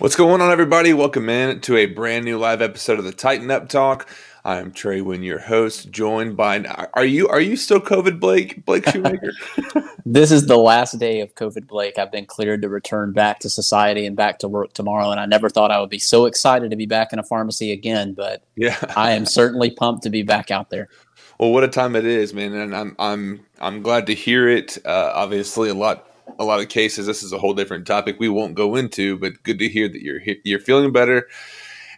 What's going on, everybody? Welcome in to a brand new live episode of the Tighten Up Talk. I'm Trey Wynn, your host, joined by are you are you still COVID Blake Blake Shoemaker? this is the last day of COVID Blake. I've been cleared to return back to society and back to work tomorrow, and I never thought I would be so excited to be back in a pharmacy again. But yeah, I am certainly pumped to be back out there. Well, what a time it is, man, and I'm I'm I'm glad to hear it. Uh, obviously, a lot a lot of cases, this is a whole different topic we won't go into, but good to hear that you're you're feeling better.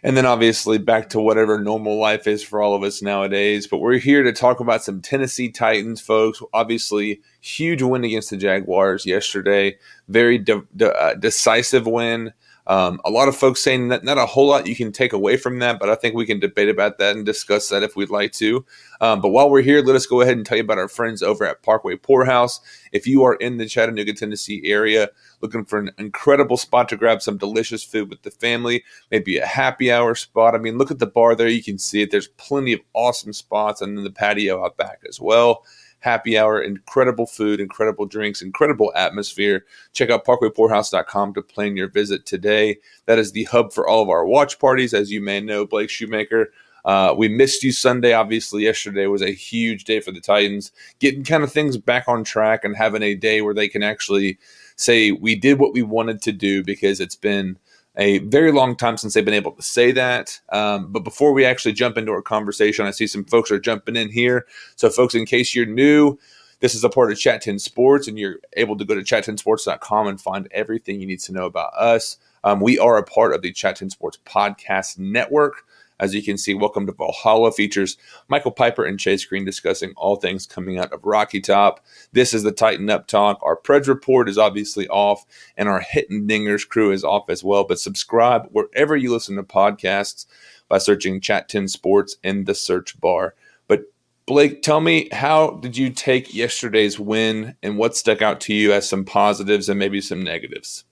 And then obviously back to whatever normal life is for all of us nowadays. But we're here to talk about some Tennessee Titans, folks. Obviously, huge win against the Jaguars yesterday. Very de- de- uh, decisive win. Um, a lot of folks saying that not a whole lot you can take away from that, but I think we can debate about that and discuss that if we'd like to. Um, but while we're here, let us go ahead and tell you about our friends over at Parkway Pourhouse. If you are in the Chattanooga, Tennessee area looking for an incredible spot to grab some delicious food with the family, maybe a happy hour spot. I mean, look at the bar there. You can see it. There's plenty of awesome spots and then the patio out back as well happy hour, incredible food, incredible drinks, incredible atmosphere. Check out parkwaypourhouse.com to plan your visit today. That is the hub for all of our watch parties. As you may know, Blake Shoemaker. Uh, we missed you Sunday. Obviously, yesterday was a huge day for the Titans, getting kind of things back on track and having a day where they can actually say we did what we wanted to do because it's been a very long time since they've been able to say that. Um, but before we actually jump into our conversation, I see some folks are jumping in here. So, folks, in case you're new, this is a part of Chat 10 Sports, and you're able to go to chat10sports.com and find everything you need to know about us. Um, we are a part of the Chat 10 Sports Podcast Network. As you can see, Welcome to Valhalla features Michael Piper and Chase Green discussing all things coming out of Rocky Top. This is the Tighten Up Talk. Our Preds report is obviously off, and our Hitting Dingers crew is off as well. But subscribe wherever you listen to podcasts by searching Chat 10 Sports in the search bar. But Blake, tell me, how did you take yesterday's win and what stuck out to you as some positives and maybe some negatives?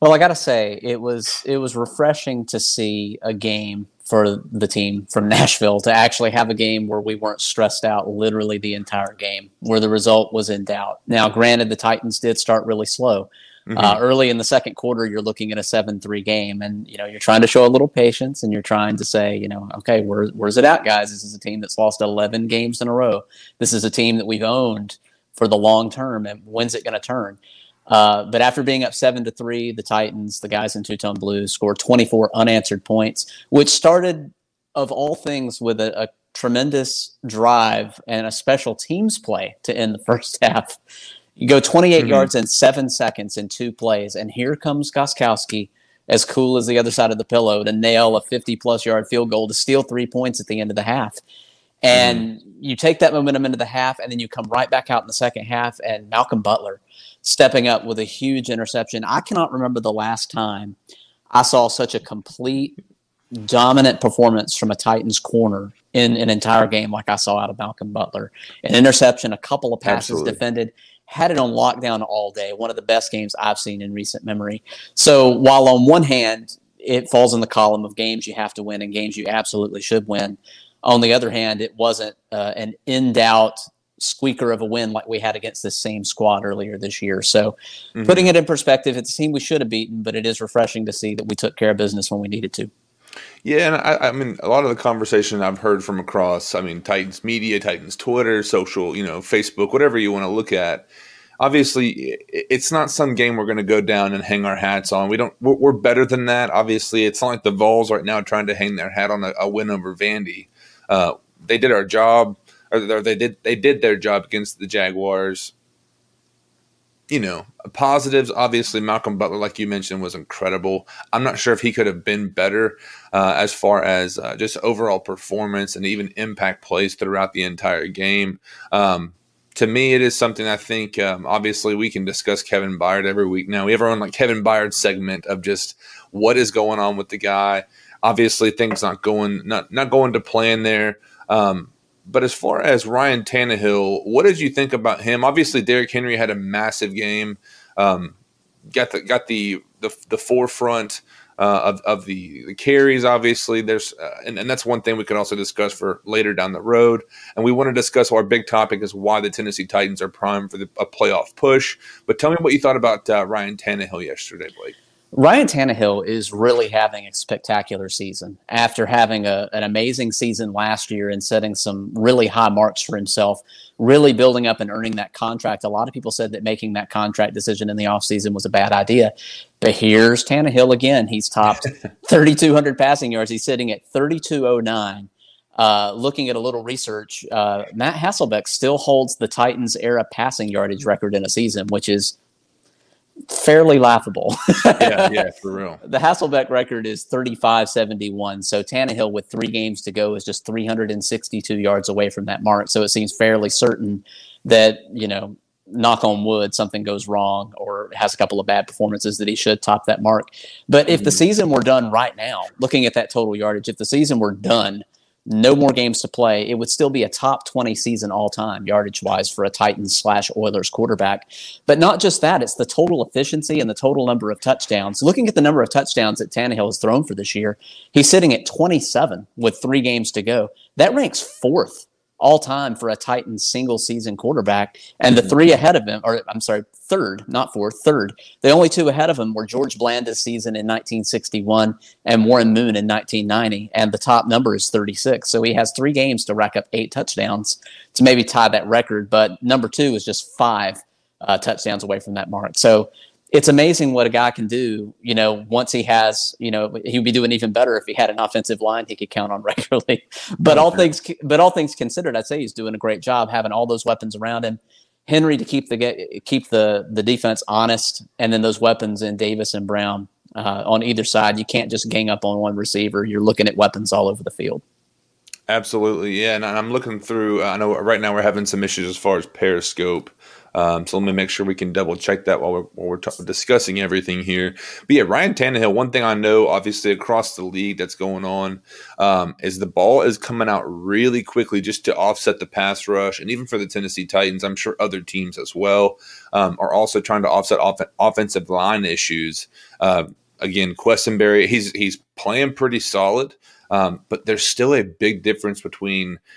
Well, I got to say it was it was refreshing to see a game for the team from Nashville to actually have a game where we weren't stressed out literally the entire game, where the result was in doubt. Now, granted, the Titans did start really slow. Mm-hmm. Uh, early in the second quarter, you're looking at a seven-three game, and you know you're trying to show a little patience, and you're trying to say, you know, okay, where, where's it at, guys? This is a team that's lost 11 games in a row. This is a team that we've owned for the long term, and when's it going to turn? Uh, but after being up seven to three, the Titans, the guys in two tone blue, scored 24 unanswered points, which started, of all things, with a, a tremendous drive and a special teams play to end the first half. You go 28 mm-hmm. yards in seven seconds in two plays, and here comes Gostkowski, as cool as the other side of the pillow, to nail a 50 plus yard field goal to steal three points at the end of the half. And mm-hmm. you take that momentum into the half, and then you come right back out in the second half, and Malcolm Butler stepping up with a huge interception. I cannot remember the last time I saw such a complete, dominant performance from a Titans corner in an entire game like I saw out of Malcolm Butler. An interception, a couple of passes Absolutely. defended, had it on lockdown all day. One of the best games I've seen in recent memory. So while on one hand, it falls in the column of games you have to win and games you absolutely should win. On the other hand, it wasn't uh, an in doubt squeaker of a win like we had against this same squad earlier this year. So, mm-hmm. putting it in perspective, it's a team we should have beaten, but it is refreshing to see that we took care of business when we needed to. Yeah, and I, I mean, a lot of the conversation I've heard from across, I mean, Titans media, Titans Twitter, social, you know, Facebook, whatever you want to look at. Obviously, it's not some game we're going to go down and hang our hats on. We don't. We're, we're, better than that. Obviously, it's not like the Vols right now trying to hang their hat on a, a win over Vandy. Uh, they did our job or they did they did their job against the Jaguars. You know, positives. Obviously, Malcolm Butler, like you mentioned, was incredible. I'm not sure if he could have been better uh, as far as uh, just overall performance and even impact plays throughout the entire game. Um, to me, it is something I think. Um, obviously, we can discuss Kevin Byard every week now. We have our own like Kevin Byard segment of just what is going on with the guy. Obviously, things not going not not going to plan there. Um, but as far as Ryan Tannehill, what did you think about him? Obviously, Derrick Henry had a massive game. Um, got the got the the, the forefront uh, of, of the, the carries. Obviously, there's uh, and, and that's one thing we could also discuss for later down the road. And we want to discuss our big topic is why the Tennessee Titans are primed for the, a playoff push. But tell me what you thought about uh, Ryan Tannehill yesterday, Blake. Ryan Tannehill is really having a spectacular season after having a, an amazing season last year and setting some really high marks for himself, really building up and earning that contract. A lot of people said that making that contract decision in the offseason was a bad idea. But here's Tannehill again. He's topped 3,200 passing yards. He's sitting at 3,209. Uh, looking at a little research, uh, Matt Hasselbeck still holds the Titans era passing yardage record in a season, which is fairly laughable. yeah, yeah, for real. The Hasselbeck record is 35-71. So Tannehill with three games to go is just 362 yards away from that mark. So it seems fairly certain that, you know, knock on wood, something goes wrong or has a couple of bad performances that he should top that mark. But if mm-hmm. the season were done right now, looking at that total yardage, if the season were done – no more games to play, it would still be a top 20 season all time, yardage wise, for a Titans slash Oilers quarterback. But not just that, it's the total efficiency and the total number of touchdowns. Looking at the number of touchdowns that Tannehill has thrown for this year, he's sitting at 27 with three games to go. That ranks fourth all time for a Titans single season quarterback. And the three ahead of him, or I'm sorry, third, not fourth, third. The only two ahead of him were George Blanda's season in 1961 and Warren Moon in 1990. And the top number is 36. So he has three games to rack up eight touchdowns to maybe tie that record. But number two is just five uh, touchdowns away from that mark. So it's amazing what a guy can do. You know, once he has, you know, he would be doing even better if he had an offensive line he could count on regularly. but all things, but all things considered, I'd say he's doing a great job having all those weapons around him. Henry to keep the keep the the defense honest, and then those weapons in Davis and Brown uh, on either side. You can't just gang up on one receiver. You're looking at weapons all over the field. Absolutely, yeah. And I'm looking through. I know right now we're having some issues as far as Periscope. Um, so let me make sure we can double check that while we're, while we're t- discussing everything here. But yeah, Ryan Tannehill, one thing I know, obviously, across the league that's going on um, is the ball is coming out really quickly just to offset the pass rush. And even for the Tennessee Titans, I'm sure other teams as well um, are also trying to offset off- offensive line issues. Uh, again, Quessenberry, he's, he's playing pretty solid, um, but there's still a big difference between –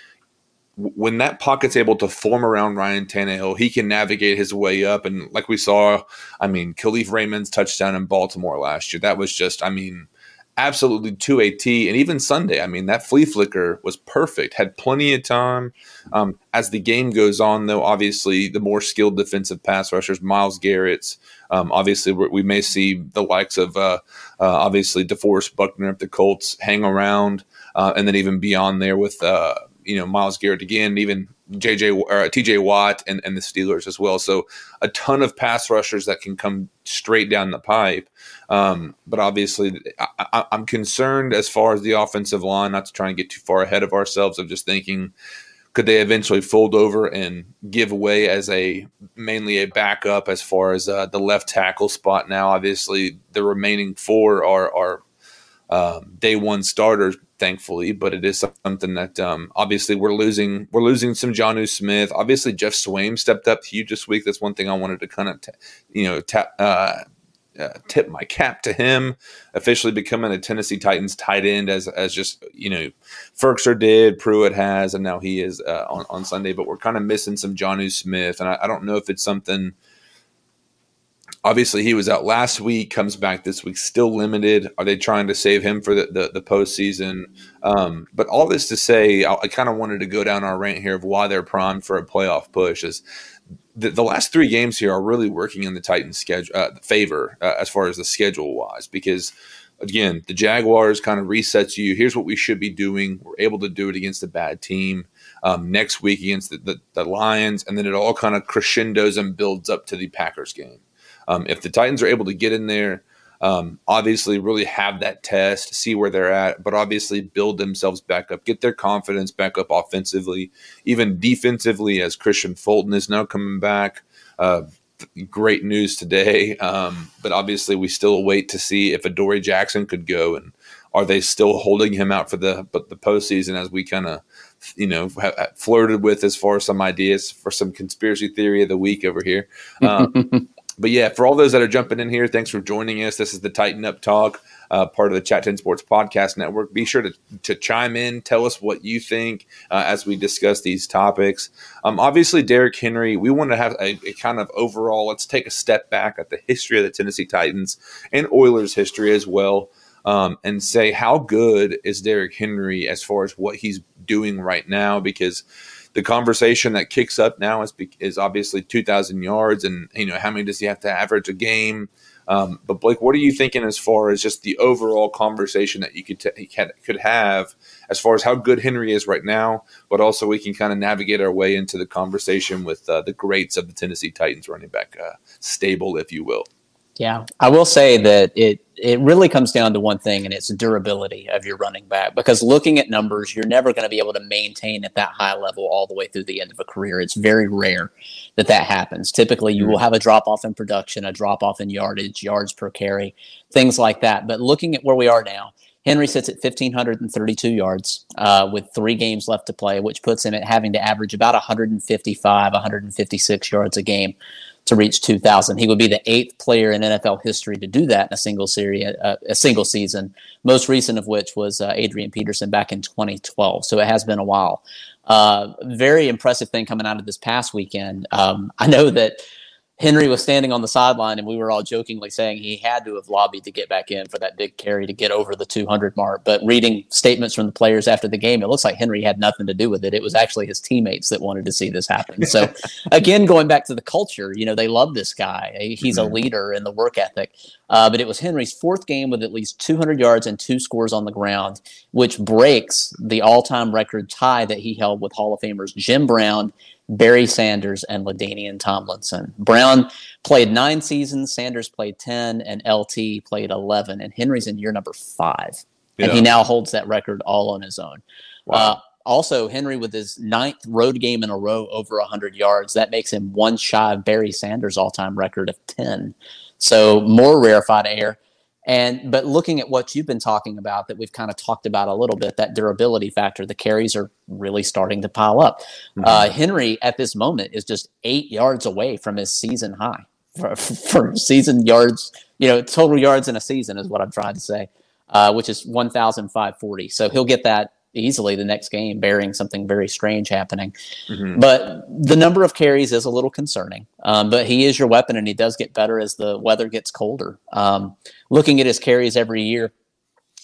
when that pocket's able to form around Ryan Tannehill, he can navigate his way up. And like we saw, I mean, Kalif Raymond's touchdown in Baltimore last year, that was just, I mean, absolutely to a T. And even Sunday, I mean, that flea flicker was perfect, had plenty of time. Um, as the game goes on, though, obviously, the more skilled defensive pass rushers, Myles Garrett's, um, obviously, we may see the likes of, uh, uh, obviously, DeForest Buckner if the Colts hang around. Uh, and then even beyond there with, uh, you know Myles Garrett again, even JJ or uh, TJ Watt and, and the Steelers as well. So a ton of pass rushers that can come straight down the pipe. Um, but obviously, I, am concerned as far as the offensive line, not to try and get too far ahead of ourselves of just thinking could they eventually fold over and give away as a mainly a backup as far as uh, the left tackle spot now obviously the remaining four are are um, day one starters thankfully, but it is something that um, obviously we're losing. We're losing some Jonnu Smith. Obviously, Geoff Swaim stepped up huge this week. That's one thing I wanted to kind of, t- you know, tap. Uh, uh, tip my cap to him, officially becoming a Tennessee Titans tight end as as just you know, Firkser did, Pruitt has, and now he is uh, on on Sunday. But we're kind of missing some Jonnu Smith, and I, I don't know if it's something obviously he was out last week, comes back this week, still limited. Are they trying to save him for the, the, the postseason? Um, but all this to say, I, I kind of wanted to go down our rant here of why they're primed for a playoff push. Is the, the last three games here are really working in the Titans' schedule uh, favor uh, as far as the schedule wise because. Again, the Jaguars kind of resets you. Here's what we should be doing. We're able to do it against a bad team. Um, next week against the, the, the Lions, and then it all kind of crescendos and builds up to the Packers game. Um, if the Titans are able to get in there, um, obviously really have that test, see where they're at, but obviously build themselves back up, get their confidence back up offensively, even defensively, as Kristian Fulton is now coming back. Uh, great news today, um, but obviously we still wait to see if Adoree Jackson could go and are they still holding him out for the but the postseason as we kind of you know flirted with as far as some ideas for some conspiracy theory of the week over here. Um, but yeah, for all those that are jumping in here, thanks for joining us. This is the Tighten Up Talk, uh, part of the Chat 10 Sports Podcast Network. Be sure to, to chime in, tell us what you think uh, as we discuss these topics. Um, obviously, Derrick Henry, we want to have a, a, kind of overall, let's take a step back at the history of the Tennessee Titans and Oilers history as well. Um, and say how good is Derrick Henry as far as what he's doing right now because the conversation that kicks up now is is obviously 2,000 yards, and you know how many does he have to average a game? Um, but Blake, what are you thinking as far as just the overall conversation that you could t- could have as far as how good Henry is right now, but also we can kind of navigate our way into the conversation with uh, the greats of the Tennessee Titans running back uh, stable, if you will. Yeah, I will say that it it really comes down to one thing, and it's durability of your running back. Because looking at numbers, you're never going to be able to maintain at that high level all the way through the end of a career. It's very rare that that happens. Typically, you will mm-hmm. have a drop off in production, a drop off in yardage, yards per carry, things like that. But looking at where we are now, Henry sits at 1,532 yards uh, with three games left to play, which puts him at having to average about 155, 156 yards a game to reach 2,000. He would be the eighth player in NFL history to do that in a single series, uh, a single season. Most recent of which was uh, Adrian Peterson back in 2012. So it has been a while. Uh, very impressive thing coming out of this past weekend. Um, I know that Henry was standing on the sideline, and we were all jokingly saying he had to have lobbied to get back in for that big carry to get over the 200 mark. But reading statements from the players after the game, it looks like Henry had nothing to do with it. It was actually his teammates that wanted to see this happen. So, again, going back to the culture, you know, they love this guy. He's mm-hmm. a leader in the work ethic. Uh, but it was Henry's fourth game with at least 200 yards and two scores on the ground, which breaks the all time record tie that he held with Hall of Famers Jim Brown Barry Sanders, and LaDainian Tomlinson. Brown played nine seasons, Sanders played 10, and LT played 11. And Henry's in year number five. Yeah. And he now holds that record all on his own. Wow. Uh, also, Henry with his ninth road game in a row over 100 yards, that makes him one shy of Barry Sanders' all time record of 10. So more rarefied air. And but looking at what you've been talking about, that we've kind of talked about a little bit, that durability factor, the carries are really starting to pile up. Mm-hmm. Uh, Henry at this moment is just eight yards away from his season high for, for, season yards. You know, total yards in a season is what I'm trying to say, uh, which is 1,540. So he'll get that easily the next game, bearing something very strange happening. Mm-hmm. But the number of carries is a little concerning. Um, but he is your weapon, and he does get better as the weather gets colder. Um, looking at his carries every year,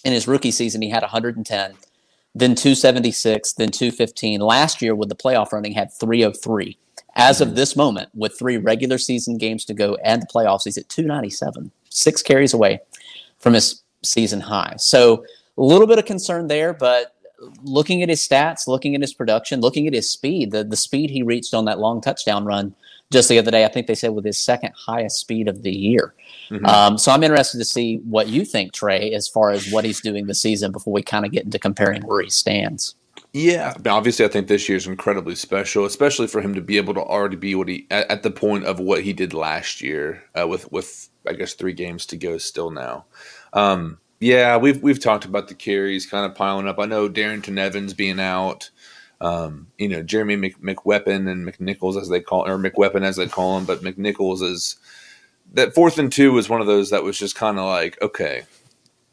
in his rookie season, he had 110, then 276, then 215. Last year, with the playoff running, had 303. As of mm-hmm. this moment, with three regular season games to go and the playoffs, he's at 297, six carries away from his season high. So a little bit of concern there, but looking at his stats, looking at his production, looking at his speed, the, the speed he reached on that long touchdown run just the other day, I think they said with his second highest speed of the year. Mm-hmm. Um, so I'm interested to see what you think, Trey, as far as what he's doing this season before we kind of get into comparing where he stands. Yeah, obviously, I think this year is incredibly special, especially for him to be able to already be what he at, at the point of what he did last year uh, with with I guess three games to go still now. Um, yeah, we've we've talked about the carries kind of piling up. I know Darrynton Evans being out. Um, you know, Jeremy Mc, McWeapon and McNichols as they call or McWeapon as they call him, but McNichols is that fourth and two was one of those that was just kind of like, okay,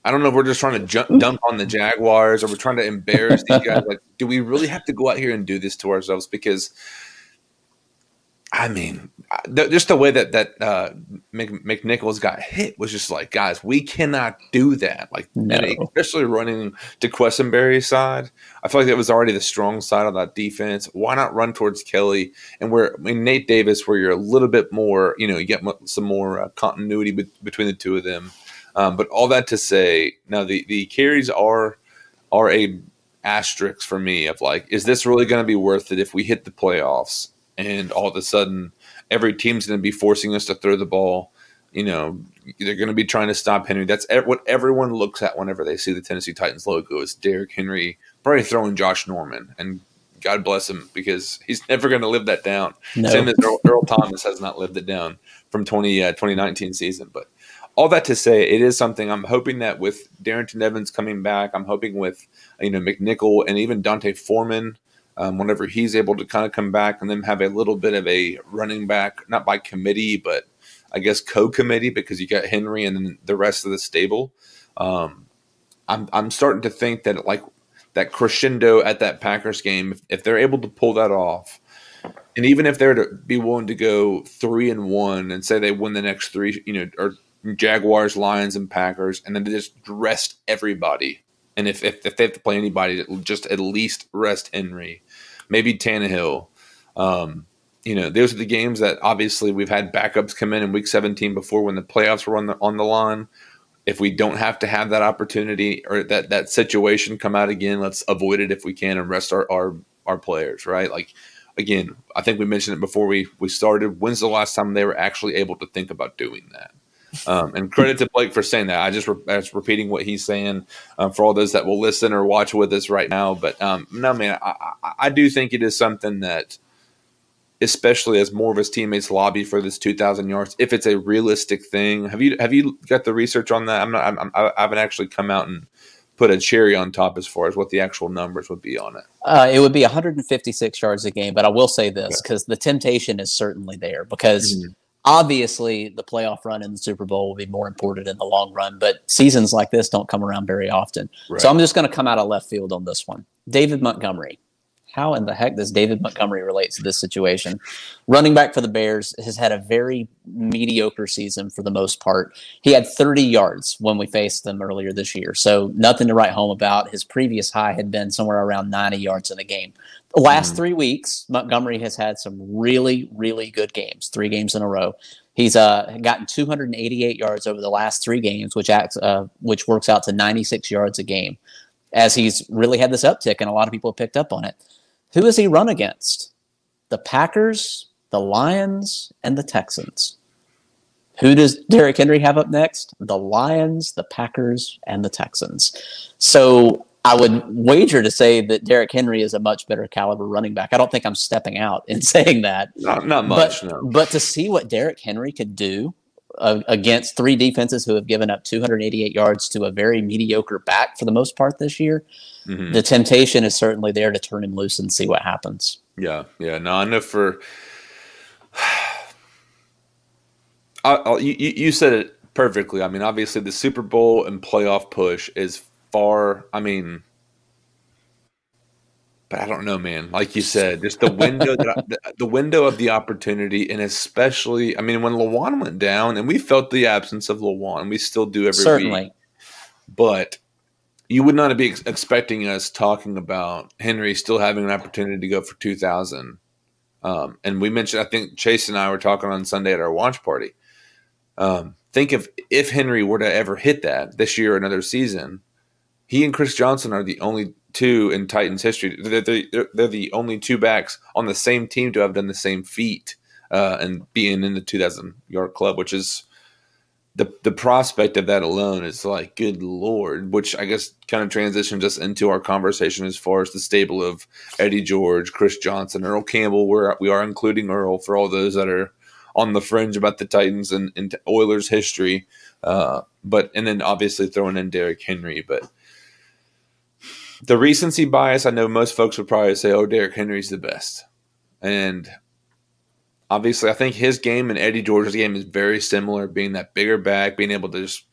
I don't know if we're just trying to dunk on the Jaguars or we're trying to embarrass these guys. Like, do we really have to go out here and do this to ourselves? Because I mean, just the way that that uh, McNichols got hit was just like, guys, we cannot do that. Like, no. especially running to Quessenberry's side, I feel like that was already the strong side of that defense. Why not run towards Kelly and where I mean Nate Davis, where you're a little bit more, you know, you get some more uh, continuity be- between the two of them. Um, but all that to say, now the the carries are are a asterisk for me of like, is this really going to be worth it if we hit the playoffs? and all of a sudden every team's going to be forcing us to throw the ball. You know, they're going to be trying to stop Henry. That's what everyone looks at whenever they see the Tennessee Titans logo is Derrick Henry probably throwing Josh Norman. And God bless him because he's never going to live that down. No. Same as Earl, Earl, Thomas has not lived it down from 20, uh, 2019 season. But all that to say, it is something I'm hoping that with Darrynton Evans coming back, I'm hoping with, you know, McNichol and even D'Onta Foreman – um, whenever he's able to kind of come back and then have a little bit of a running back, not by committee, but I guess, co-committee because you got Henry and then the rest of the stable. Um, I'm I'm starting to think that like that crescendo at that Packers game, if, if they're able to pull that off, and even if they're to be willing to go three and one and say they win the next three, you know, or Jaguars, Lions, and Packers, and then they just rest everybody. And if, if, if they have to play anybody, just at least rest Henry, maybe Tannehill. Um, you know, those are the games that obviously we've had backups come in in week 17 before when the playoffs were on the on the line. If we don't have to have that opportunity or that that situation come out again, let's avoid it if we can and rest our our, our players, right? Like again, I think we mentioned it before we we started. When's the last time they were actually able to think about doing that? Um, and credit to Blake for saying that. I just, re- I was repeating what he's saying um, for all those that will listen or watch with us right now. But um, no, man, I, I, I, do think it is something that, especially as more of his teammates lobby for this 2,000 yards, if it's a realistic thing. Have you have you got the research on that? I'm not. I'm, I haven't actually come out and put a cherry on top as far as what the actual numbers would be on it. Uh, it would be 156 yards a game, but I will say this because the temptation is certainly there because. Mm-hmm obviously the playoff run in the Super Bowl will be more important in the long run, but seasons like this don't come around very often. Right. So I'm just going to come out of left field on this one. David Montgomery. How in the heck does David Montgomery relate to this situation? Running back for the Bears has had a very mediocre season for the most part. He had 30 yards when we faced them earlier this year, so nothing to write home about. His previous high had been somewhere around 90 yards in a game. The last mm-hmm. three weeks, Montgomery has had some really, really good games, three games in a row. He's uh, gotten 288 yards over the last three games, which acts, uh, which works out to 96 yards a game, as he's really had this uptick, and a lot of people have picked up on it. Who has he run against? The Packers, the Lions, and the Texans. Who does Derrick Henry have up next? The Lions, the Packers, and the Texans. So I would wager to say that Derrick Henry is a much better caliber running back. I don't think I'm stepping out in saying that. Not, not much, but, no. But to see what Derrick Henry could do uh, against three defenses who have given up 288 yards to a very mediocre back for the most part this year, mm-hmm. the temptation is certainly there to turn him loose and see what happens. Yeah, yeah. No, I know for. I, you, you said it perfectly. I mean, obviously, the Super Bowl and playoff push is far. I mean, but I don't know, man. Like you said, just the window, the, the, window of the opportunity, and especially, I mean, when Lewan went down, and we felt the absence of Lewan, we still do every Certainly. week. But you would not be ex- expecting us talking about Henry still having an opportunity to go for two thousand. Um, and we mentioned, I think Chase and I were talking on Sunday at our watch party. Um, think of if Henry were to ever hit that this year, another season he and Chris Johnson are the only two in Titans history. They're, they're, they're the only two backs on the same team to have done the same feat uh, and being in the 2,000 yard club, which is the the prospect of that alone is like, good lord. Which I guess kind of transitions us into our conversation as far as the stable of Eddie George, Chris Johnson, Earl Campbell. We're we are including Earl for all those that are on the fringe about the Titans and, and Oilers history. Uh, but and then obviously throwing in Derrick Henry, but the recency bias, I know most folks would probably say, "Oh, Derrick Henry's the best," and obviously, I think his game and Eddie George's game is very similar. Being that bigger back, being able to just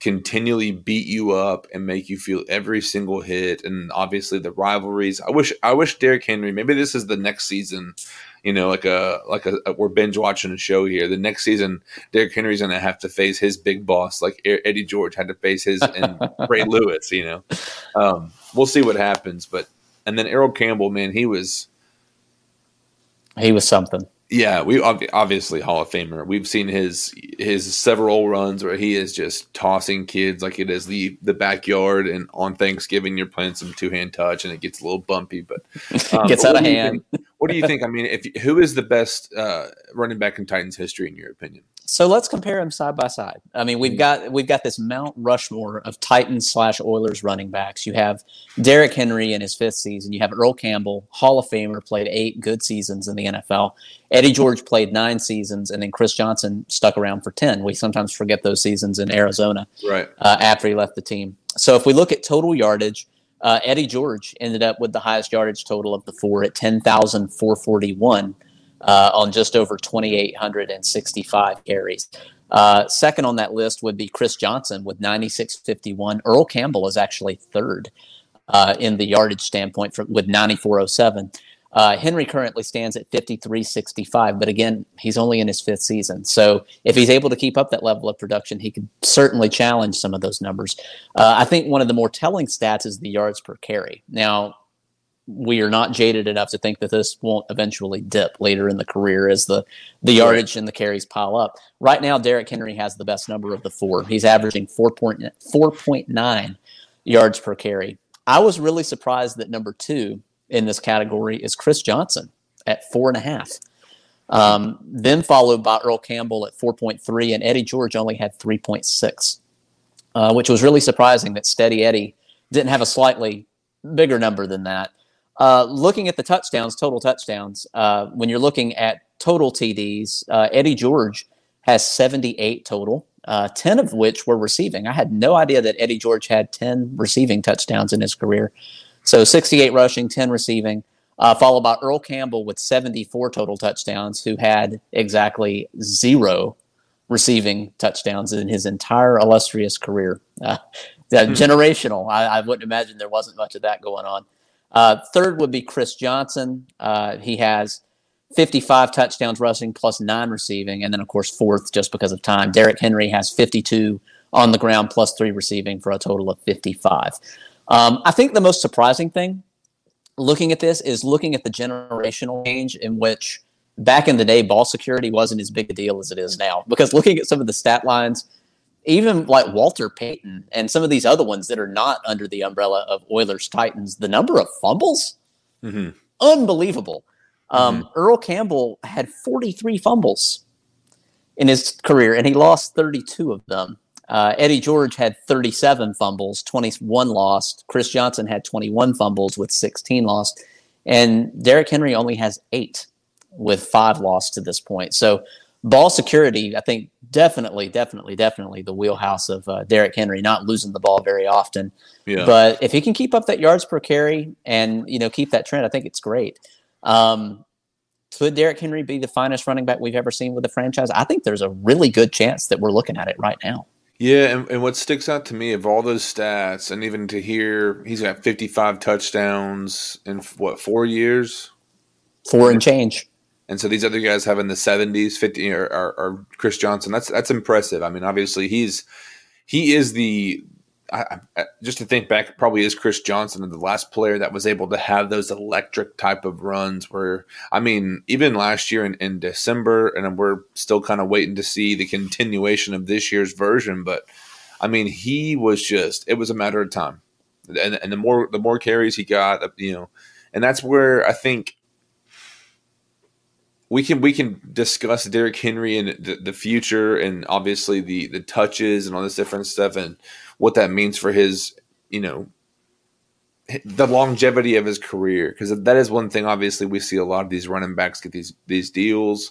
continually beat you up and make you feel every single hit, and obviously the rivalries. I wish, I wish Derrick Henry. Maybe this is the next season you know, like a like a, a, we're binge watching a show here. The next season, Derrick Henry's going to have to face his big boss, like Eddie George had to face his and Ray Lewis. You know, um, we'll see what happens. But and then Earl Campbell, man, he was he was something. Yeah, we obviously Hall of Famer. We've seen his his several runs where he is just tossing kids like it is the the backyard, and on Thanksgiving you're playing some two hand touch, and it gets a little bumpy, but um, gets out of hand. What do you think? I mean, if who is the best uh, running back in Titans history in your opinion? So let's compare them side by side. I mean, we've got we've got this Mount Rushmore of Titans slash Oilers running backs. You have Derrick Henry in his fifth season. You have Earl Campbell, Hall of Famer, played eight good seasons in the NFL. Eddie George played nine seasons, and then Chris Johnson stuck around for ten. We sometimes forget those seasons in Arizona, right uh, after he left the team. So if we look at total yardage, uh, Eddie George ended up with the highest yardage total of the four at ten thousand four forty one. uh, on just over 2,865 carries. Uh, second on that list would be Chris Johnson with 9651. Earl Campbell is actually third uh, in the yardage standpoint for, with 9407. Uh, Henry currently stands at 53.65, but again, he's only in his fifth season. So if he's able to keep up that level of production, he could certainly challenge some of those numbers. Uh, I think one of the more telling stats is the yards per carry. Now, we are not jaded enough to think that this won't eventually dip later in the career as the the yardage and the carries pile up. Right now, Derrick Henry has the best number of the four. He's averaging 4.9 yards per carry. I was really surprised that number two in this category is Chris Johnson at four and a half. Um, then followed by Earl Campbell at 4.3, and Eddie George only had 3.6, uh, which was really surprising that Steady Eddie didn't have a slightly bigger number than that. Uh, looking at the touchdowns, total touchdowns, uh, when you're looking at total TDs, uh, Eddie George has 78 total, uh, 10 of which were receiving. I had no idea that Eddie George had 10 receiving touchdowns in his career. So 68 rushing, 10 receiving, uh, followed by Earl Campbell with 74 total touchdowns, who had exactly zero receiving touchdowns in his entire illustrious career. Uh, hmm. Generational. I, I, wouldn't imagine there wasn't much of that going on. Uh, third would be Chris Johnson. Uh, he has 55 touchdowns rushing plus nine receiving. And then, of course, fourth, just because of time, Derrick Henry has 52 on the ground plus three receiving for a total of 55. Um, I think the most surprising thing looking at this is looking at the generational change in which back in the day ball security wasn't as big a deal as it is now. Because looking at some of the stat lines, even like Walter Payton and some of these other ones that are not under the umbrella of Oilers Titans, the number of fumbles, mm-hmm. unbelievable. Um, mm-hmm. Earl Campbell had 43 fumbles in his career, and he lost 32 of them. Uh, Eddie George had 37 fumbles, 21 lost. Chris Johnson had 21 fumbles with 16 lost. And Derrick Henry only has eight with five lost to this point. So, ball security, I think, definitely, definitely, definitely the wheelhouse of uh, Derrick Henry, not losing the ball very often. Yeah. But if he can keep up that yards per carry and, you know, keep that trend, I think it's great. Um, could Derrick Henry be the finest running back we've ever seen with the franchise? I think there's a really good chance that we're looking at it right now. Yeah, and, and what sticks out to me of all those stats, and even to hear he's got 55 touchdowns in what four years, four and change. And so these other guys have in the 70s, 50 or, or, or Chris Johnson. That's that's impressive. I mean, obviously he's he is the I, I, just to think back, probably is Chris Johnson, the last player that was able to have those electric type of runs. Where I mean, even last year in, in December, and we're still kind of waiting to see the continuation of this year's version. But I mean, he was just it was a matter of time, and, and the more the more carries he got, uh, you know, and that's where I think we can we can discuss Derrick Henry and the, the, future and obviously the the touches and all this different stuff and what that means for his you know the longevity of his career. Because that is one thing obviously we see a lot of these running backs get these these deals.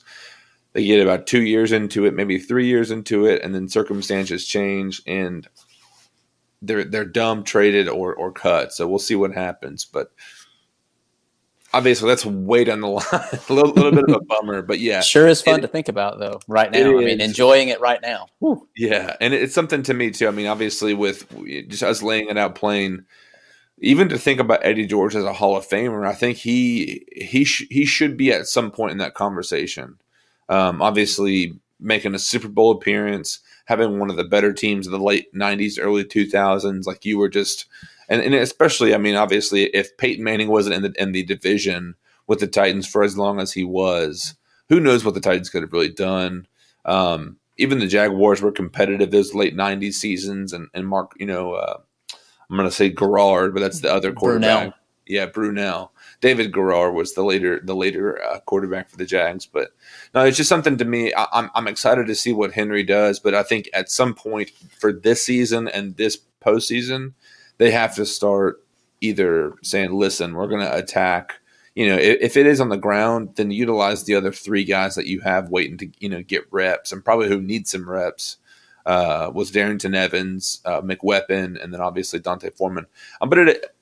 They get about two years into it maybe three years into it and then circumstances change and they're they're dumb traded or or cut. So we'll see what happens. But obviously that's way down the line. A little, little bit of a bummer but yeah. Sure is fun it, to think about though right now. I mean enjoying it right now. Whew. yeah and it's something to me too. I mean obviously with just us laying it out plain even to think about eddie george as a hall of famer i think he he sh- he should be at some point in that conversation. Um, obviously making a super bowl appearance having one of the better teams of the late 90s early 2000s like you were just and, and especially, I mean, obviously, if Peyton Manning wasn't in the in the division with the Titans for as long as he was, who knows what the Titans could have really done? Um, even the Jaguars were competitive those late '90s seasons, and and Mark, you know, uh, I'm going to say Garrard, but that's the other quarterback. Brunell. Yeah, Brunell. David Garrard was the later the later uh, quarterback for the Jags, but no, it's just something to me. I, I'm I'm excited to see what Henry does, but I think at some point for this season and this postseason, they have to start either saying, "Listen, we're going to attack." You know, if, if, it is on the ground, then utilize the other three guys that you have waiting to you know get reps, and probably who need some reps uh, was Darrynton Evans, uh, McWeapon, and then obviously D'Onta Foreman. Um, but it,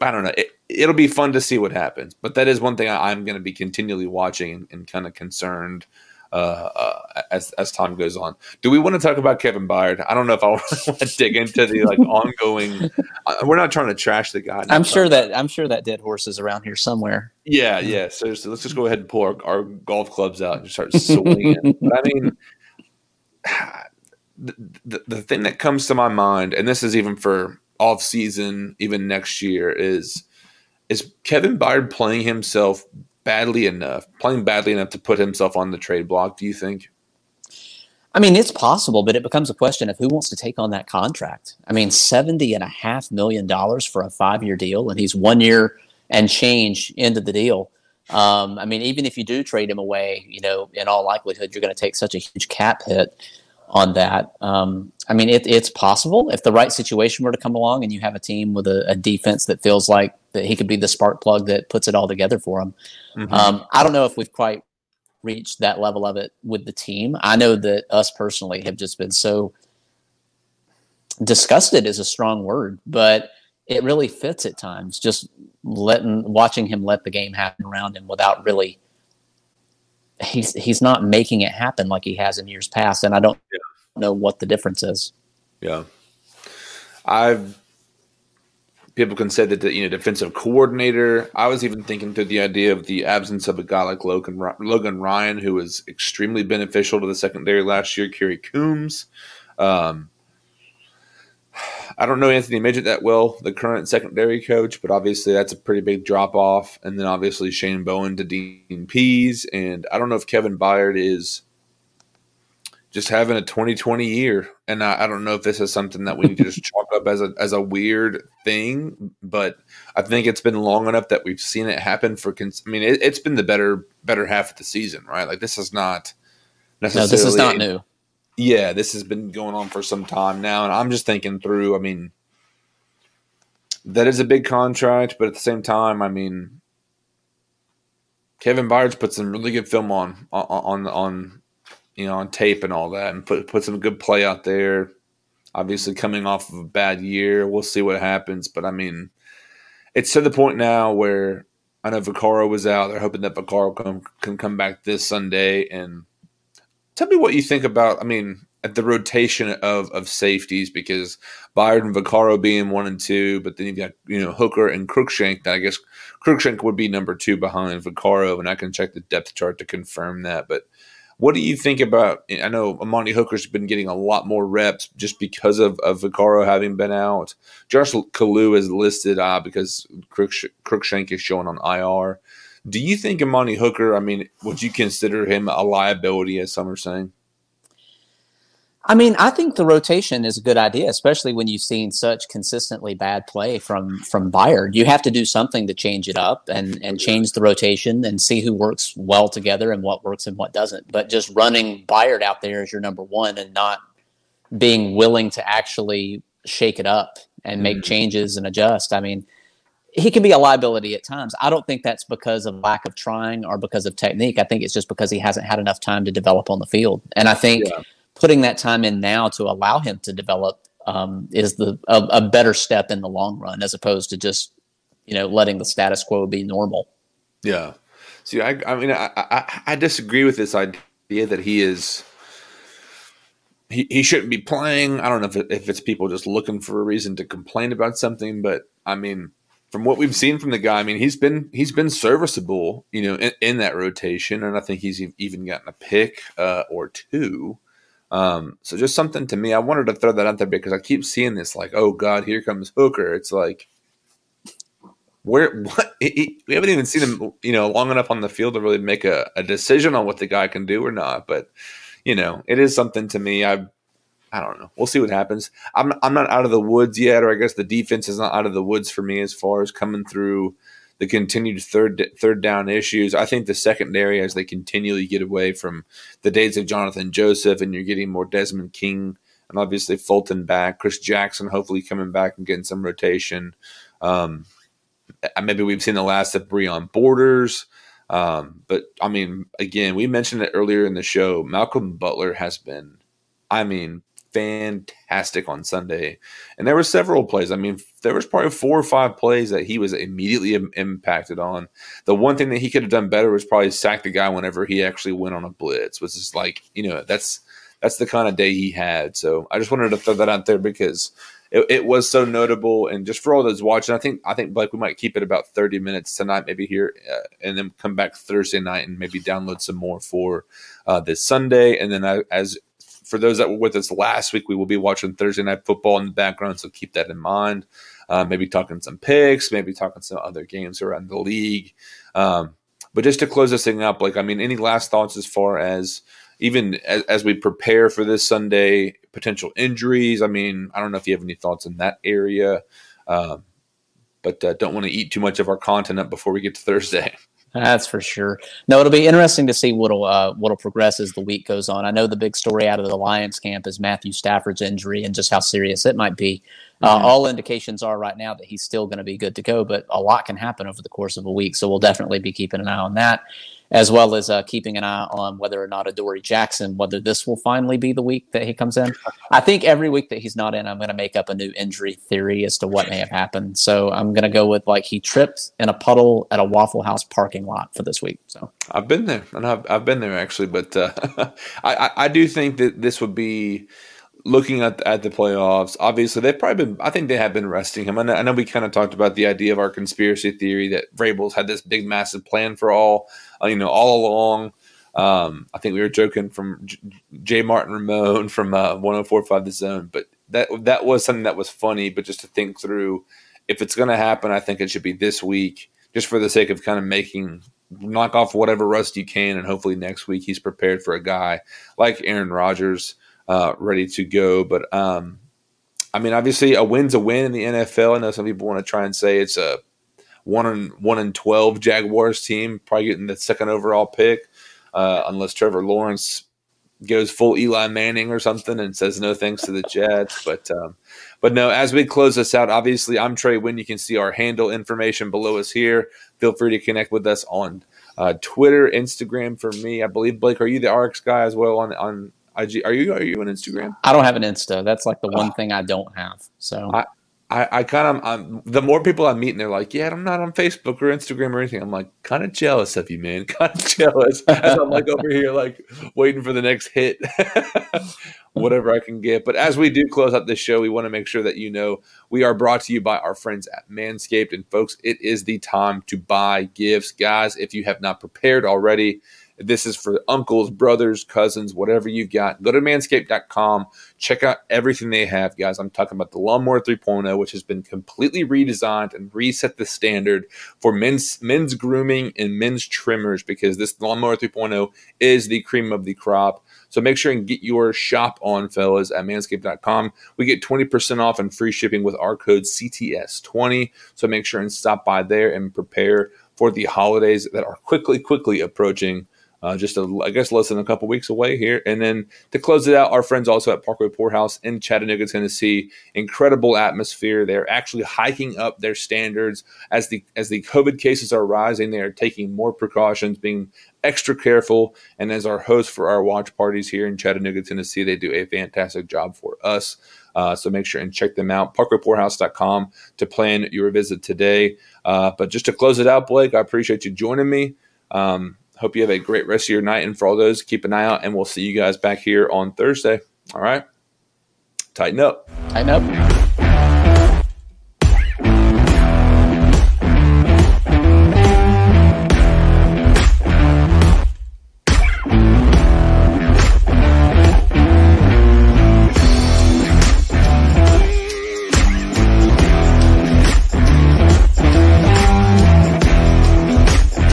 I don't know. It, will be fun to see what happens. But that is one thing I, am going to be continually watching and, and kind of concerned as as time goes on. Do we want to talk about Kevin Byard? I don't know if I want to dig into the like ongoing. Uh, we're not trying to trash the guy. I'm sure that I'm sure that dead horse is around here somewhere. Yeah, yeah. So, so let's just go ahead and pull our, our golf clubs out and start swinging. but I mean, the, the the thing that comes to my mind, and this is even for off season, even next year, is is Kevin Byard playing himself badly enough, playing badly enough to put himself on the trade block, do you think? I mean, it's possible, but it becomes a question of who wants to take on that contract. I mean, seventy and a half million dollars for a five year deal, and he's one year and change into the deal. Um, I mean, even if you do trade him away, you know, in all likelihood, you're going to take such a huge cap hit on that. Um, I mean, it, it's possible if the right situation were to come along and you have a team with a, a, defense that feels like that he could be the spark plug that puts it all together for him. Mm-hmm. Um, I don't know if we've quite reached that level of it with the team. I know that us personally have just been so disgusted is a strong word, but it really fits at times. Just letting watching him let the game happen around him without really he's he's not making it happen like he has in years past, and I don't yeah. know what the difference is. Yeah, I've people can say that the you know defensive coordinator. I was even thinking through the idea of the absence of a guy like Logan Logan Ryan, who was extremely beneficial to the secondary last year. Kerry Coombs. Um, I don't know Anthony Midget that well, the current secondary coach, but obviously that's a pretty big drop off. And then obviously Shane Bowen to Dean Pees. And I don't know if Kevin Byard is just having a 2020 year. And I, I don't know if this is something that we need to just chalk up as a, as a weird thing, but I think it's been long enough that we've seen it happen for, cons- I mean, it, has been the better, better half of the season, right? Like this is not necessarily. No, this is not new yeah, this has been going on for some time now, and I'm just thinking through. I mean, that is a big contract, but at the same time, I mean, Kevin Byard's put some really good film on on on you know on tape and all that, and put put some good play out there. Obviously, coming off of a bad year, we'll see what happens. But I mean, it's to the point now where I know Vaccaro was out. They're hoping that Vaccaro can, can come back this Sunday and Tell me what you think about. I mean, at the rotation of of safeties because Byard and Vaccaro being one and two, but then you've got you know Hooker and Cruikshank. I guess Cruikshank would be number two behind Vaccaro, and I can check the depth chart to confirm that. But what do you think about? I know Amani Hooker's been getting a lot more reps just because of, of Vaccaro having been out. Josh Kalu is listed uh, because Cruikshank is showing on IR. Do you think Amani Hooker, I mean, would you consider him a liability, as some are saying? I mean, I think the rotation is a good idea, especially when you've seen such consistently bad play from from Byard. You have to do something to change it up and and change the rotation and see who works well together and what works and what doesn't. But just running Byard out there as your number one and not being willing to actually shake it up and make mm-hmm. changes and adjust. I mean, he can be a liability at times. I don't think that's because of lack of trying or because of technique. I think it's just because he hasn't had enough time to develop on the field. And I think yeah. putting that time in now to allow him to develop um, is the a, a, better step in the long run as opposed to just you know letting the status quo be normal. Yeah. See, I, I mean, I, I, I disagree with this idea that he is. He, he shouldn't be playing. I don't know if, it, if it's people just looking for a reason to complain about something, but I mean, from what we've seen from the guy, I mean, he's been he's been serviceable, you know, in, in that rotation, and I think he's even gotten a pick uh, or two. Um, so just something to me, I wanted to throw that out there because I keep seeing this, like, oh God, here comes Hooker. It's like, where what we haven't even seen him, you know, long enough on the field to really make a, a decision on what the guy can do or not. But you know, it is something to me. I've I don't know. We'll see what happens. I'm I'm not out of the woods yet, or I guess the defense is not out of the woods for me as far as coming through the continued third third down issues. I think the secondary, as they continually get away from the days of Jonathan Joseph, and you're getting more Desmond King and obviously Fulton back, Chris Jackson hopefully coming back and getting some rotation. Um, maybe we've seen the last of Breon Borders. Um, but I mean, again, we mentioned it earlier in the show. Malcolm Butler has been, I mean, fantastic on Sunday. And there were several plays. I mean, there was probably four or five plays that he was immediately Im- impacted on. The one thing that he could have done better was probably sack the guy whenever he actually went on a blitz. Was just like, you know, that's that's the kind of day he had. So I just wanted to throw that out there because it, it, was so notable. And just for all those watching, I think I think Blake we might keep it about thirty minutes tonight, maybe here, uh, and then come back Thursday night and maybe download some more for uh, this Sunday. And then I, as for those that were with us last week, we will be watching Thursday night football in the background, so keep that in mind. Uh, maybe talking some picks, maybe talking some other games around the league. Um, but just to close this thing up, like I mean, any last thoughts as far as even as, as, we prepare for this Sunday, potential injuries. I mean, I don't know if you have any thoughts in that area, um, but uh, don't want to eat too much of our content up before we get to Thursday. That's for sure. No, it'll be interesting to see what'll uh, what'll progress as the week goes on. I know the big story out of the Lions camp is Matthew Stafford's injury and just how serious it might be. Uh, mm-hmm. all indications are right now that he's still going to be good to go, but a lot can happen over the course of a week. So we'll definitely be keeping an eye on that as well as uh, keeping an eye on whether or not Adoree Jackson, whether this will finally be the week that he comes in. I think every week that he's not in, I'm going to make up a new injury theory as to what may have happened. So I'm going to go with like he tripped in a puddle at a Waffle House parking lot for this week. So I've been there, and I've, I've been there actually, but uh, I, I do think that this would be looking at at the playoffs, obviously they've probably been. I think they have been resting him. I know, I know we kind of talked about the idea of our conspiracy theory that Vrabel's had this big, massive plan for all, you know, all along. Um, I think we were joking from J, J. Martin Ramon from uh, 104.5 The Zone, but that that was something that was funny. But just to think through, if it's going to happen, I think it should be this week, just for the sake of kind of making knock off whatever rust you can, and hopefully next week he's prepared for a guy like Aaron Rodgers uh, ready to go. But um, I mean, obviously, a win's a win in the NFL. I know some people want to try and say it's a one and one and twelve Jaguars team, probably getting the second overall pick, uh, unless Trevor Lawrence goes full Eli Manning or something and says no thanks to the Jets. But um, but no, as we close this out, obviously I'm Trey Wynn. You can see our handle information below us here. Feel free to connect with us on uh, Twitter, Instagram for me. I believe Blake, are you the RX guy as well on on IG. Are you are you on Instagram? I don't have an Insta. That's like the one uh, thing I don't have. So I I, I kind of the more people I meet and they're like, yeah, I'm not on Facebook or Instagram or anything. I'm like kind of jealous of you, man. Kind of jealous. As I'm like over here, like waiting for the next hit, whatever I can get. But as we do close out this show, we want to make sure that you know we are brought to you by our friends at Manscaped. And folks, it is the time to buy gifts, guys. If you have not prepared already this is for uncles, brothers, cousins, whatever you've got. Go to manscaped.com. Check out everything they have, guys. I'm talking about the Lawnmower 3.0, which has been completely redesigned and reset the standard for men's men's grooming and men's trimmers because this Lawnmower 3.0 is the cream of the crop. So make sure and get your shop on, fellas, at manscaped.com. We get 20% off and free shipping with our code CTS20. So make sure and stop by there and prepare for the holidays that are quickly, quickly approaching uh, just a, I guess less than a couple weeks away here. And then to close it out, our friends also at Parkway Pourhouse in Chattanooga, Tennessee. Incredible atmosphere. They're actually hiking up their standards as the as the COVID cases are rising. They are taking more precautions, being extra careful. And as our host for our watch parties here in Chattanooga, Tennessee, they do a fantastic job for us. Uh, so make sure and check them out, parkwaypourhouse.com to plan your visit today. Uh, but just to close it out, Blake, I appreciate you joining me. Um, Hope you have a great rest of your night. And for all those, keep an eye out, and we'll see you guys back here on Thursday. All right. Tighten up. Tighten up.